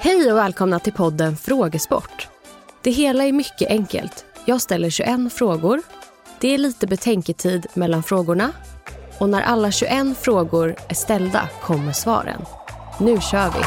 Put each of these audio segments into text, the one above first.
Hej och välkomna till podden Frågesport. Det hela är mycket enkelt. Jag ställer 21 frågor. Det är lite betänketid mellan frågorna. Och när alla 21 frågor är ställda kommer svaren. Nu kör vi!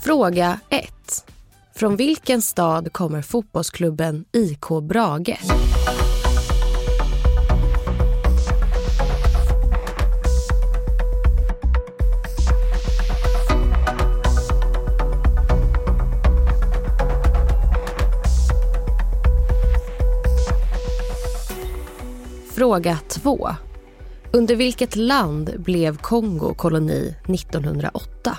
Fråga 1. Från vilken stad kommer fotbollsklubben IK Brage? Fråga 2. Under vilket land blev Kongo koloni 1908?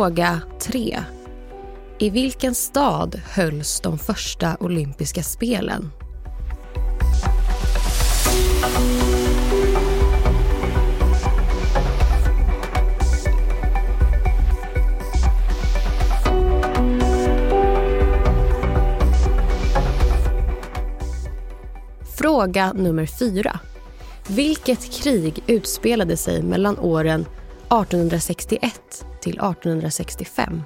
Fråga 3. I vilken stad hölls de första olympiska spelen? Fråga nummer 4. Vilket krig utspelade sig mellan åren 1861 till 1865?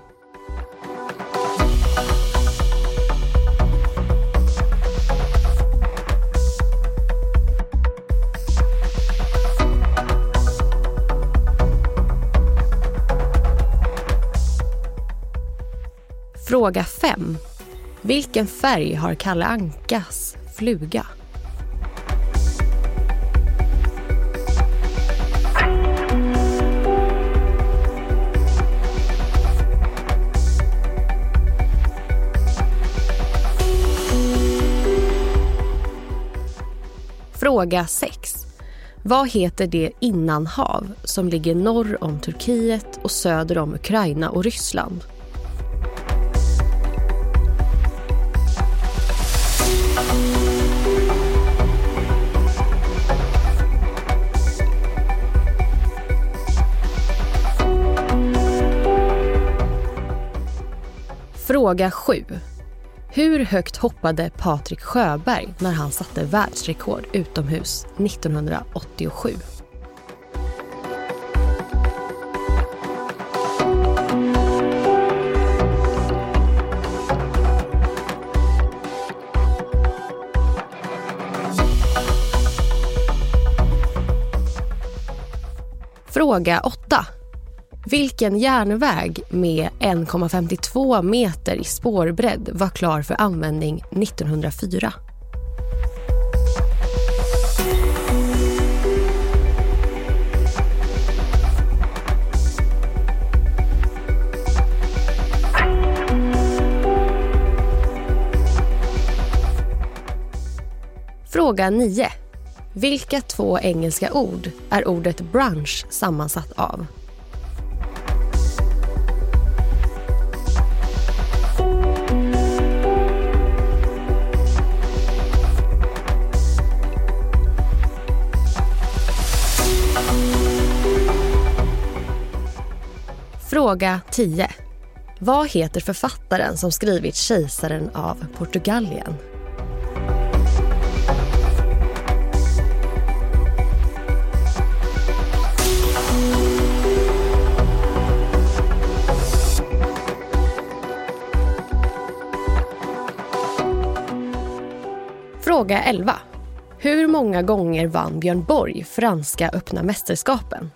Fråga 5. Vilken färg har Kalle Ankas fluga? Fråga 6. Vad heter det innanhav som ligger norr om Turkiet och söder om Ukraina och Ryssland? Fråga 7. Hur högt hoppade Patrik Sjöberg när han satte världsrekord utomhus 1987? Fråga 8. Vilken järnväg med 1,52 meter i spårbredd var klar för användning 1904? Fråga 9. Vilka två engelska ord är ordet brunch sammansatt av? Fråga 10. Vad heter författaren som skrivit Kejsaren av Portugalien? Fråga 11. Hur många gånger vann Björn Borg franska öppna mästerskapen?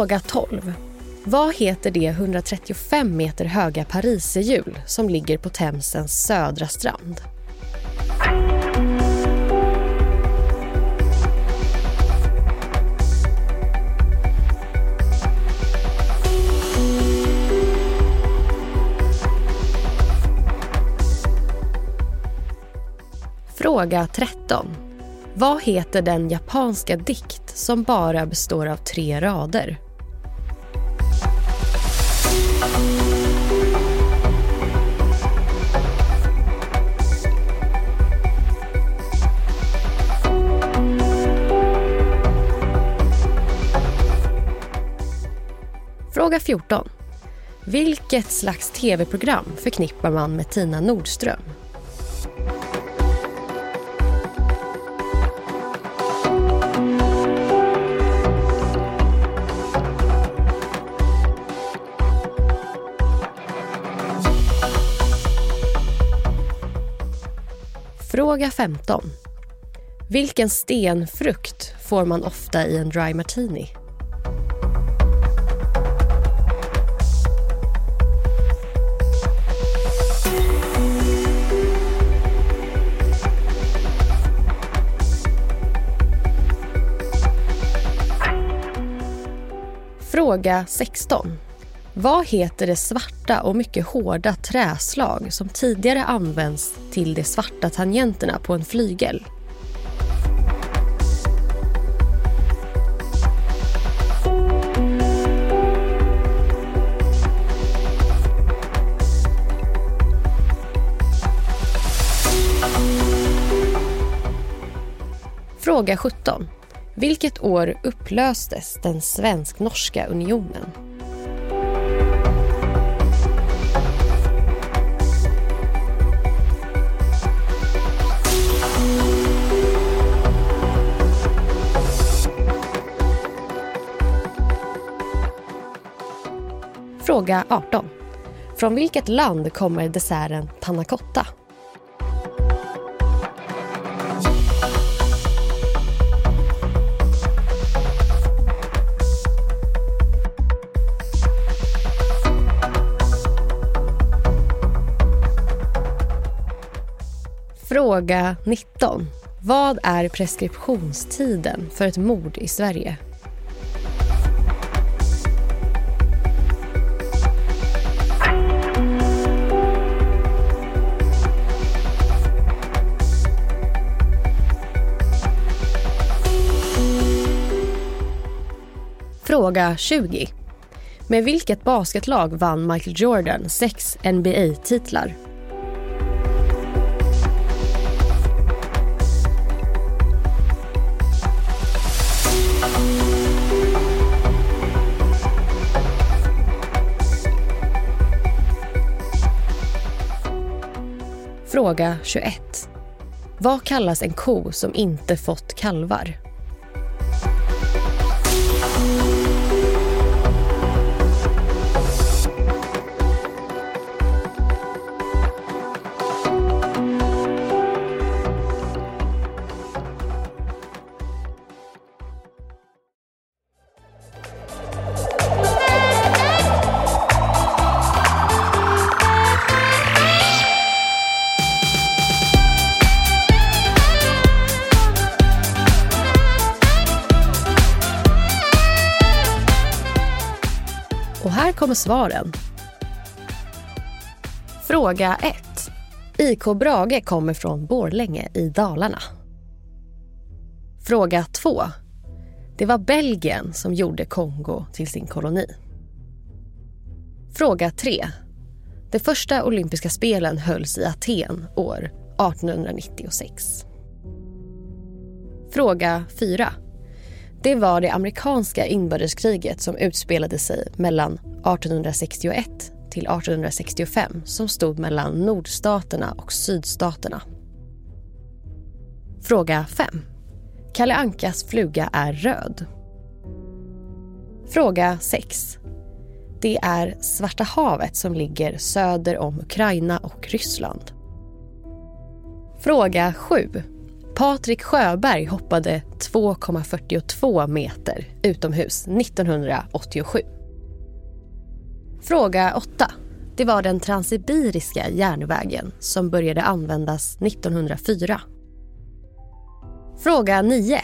Fråga 12. Vad heter det 135 meter höga pariserhjul som ligger på Themsens södra strand? Fråga 13. Vad heter den japanska dikt som bara består av tre rader? Fråga 14. Vilket slags tv-program förknippar man med Tina Nordström? Fråga 15. Vilken stenfrukt får man ofta i en dry martini? Fråga 16. Vad heter det svarta och mycket hårda träslag som tidigare används till de svarta tangenterna på en flygel? Fråga 17. Vilket år upplöstes den svensk-norska unionen? Fråga 18. Från vilket land kommer desserten panna Fråga 19. Vad är preskriptionstiden för ett mord i Sverige? Fråga 20. Med vilket basketlag vann Michael Jordan sex NBA-titlar? Fråga 21. Vad kallas en ko som inte fått kalvar? Och här kommer svaren. Fråga 1. IK Brage kommer från Borlänge i Dalarna. Fråga 2. Det var Belgien som gjorde Kongo till sin koloni. Fråga 3. De första olympiska spelen hölls i Aten år 1896. Fråga 4. Det var det amerikanska inbördeskriget som utspelade sig mellan 1861 till 1865 som stod mellan nordstaterna och sydstaterna. Fråga 5. Kalle Ankas fluga är röd. Fråga 6. Det är Svarta havet som ligger söder om Ukraina och Ryssland. Fråga 7. Patrik Sjöberg hoppade 2,42 meter utomhus 1987. Fråga 8. Det var den transsibiriska järnvägen som började användas 1904. Fråga 9.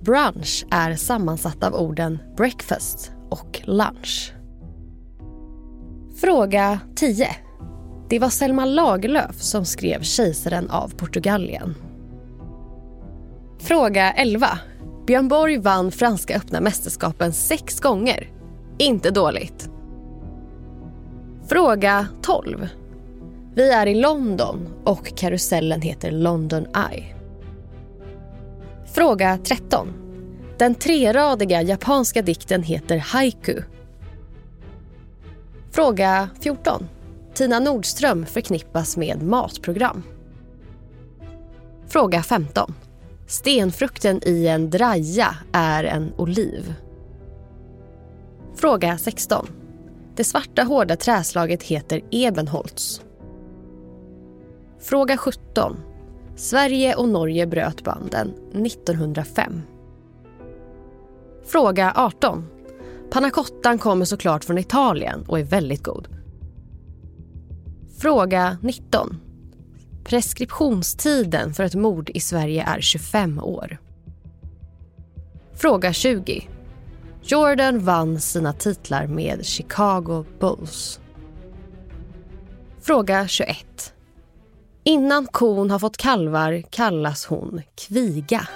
Brunch är sammansatt av orden breakfast och lunch. Fråga 10. Det var Selma Lagerlöf som skrev Kejsaren av Portugalien. Fråga 11. Björn Borg vann Franska öppna mästerskapen sex gånger. Inte dåligt. Fråga 12. Vi är i London och karusellen heter London Eye. Fråga 13. Den treradiga japanska dikten heter haiku. Fråga 14. Tina Nordström förknippas med matprogram. Fråga 15. Stenfrukten i en draja är en oliv. Fråga 16. Det svarta hårda träslaget heter ebenholts. Fråga 17. Sverige och Norge bröt banden 1905. Fråga 18. Pannacottan kommer såklart från Italien och är väldigt god. Fråga 19. Preskriptionstiden för ett mord i Sverige är 25 år. Fråga 20. Jordan vann sina titlar med Chicago Bulls. Fråga 21. Innan kon har fått kalvar kallas hon kviga.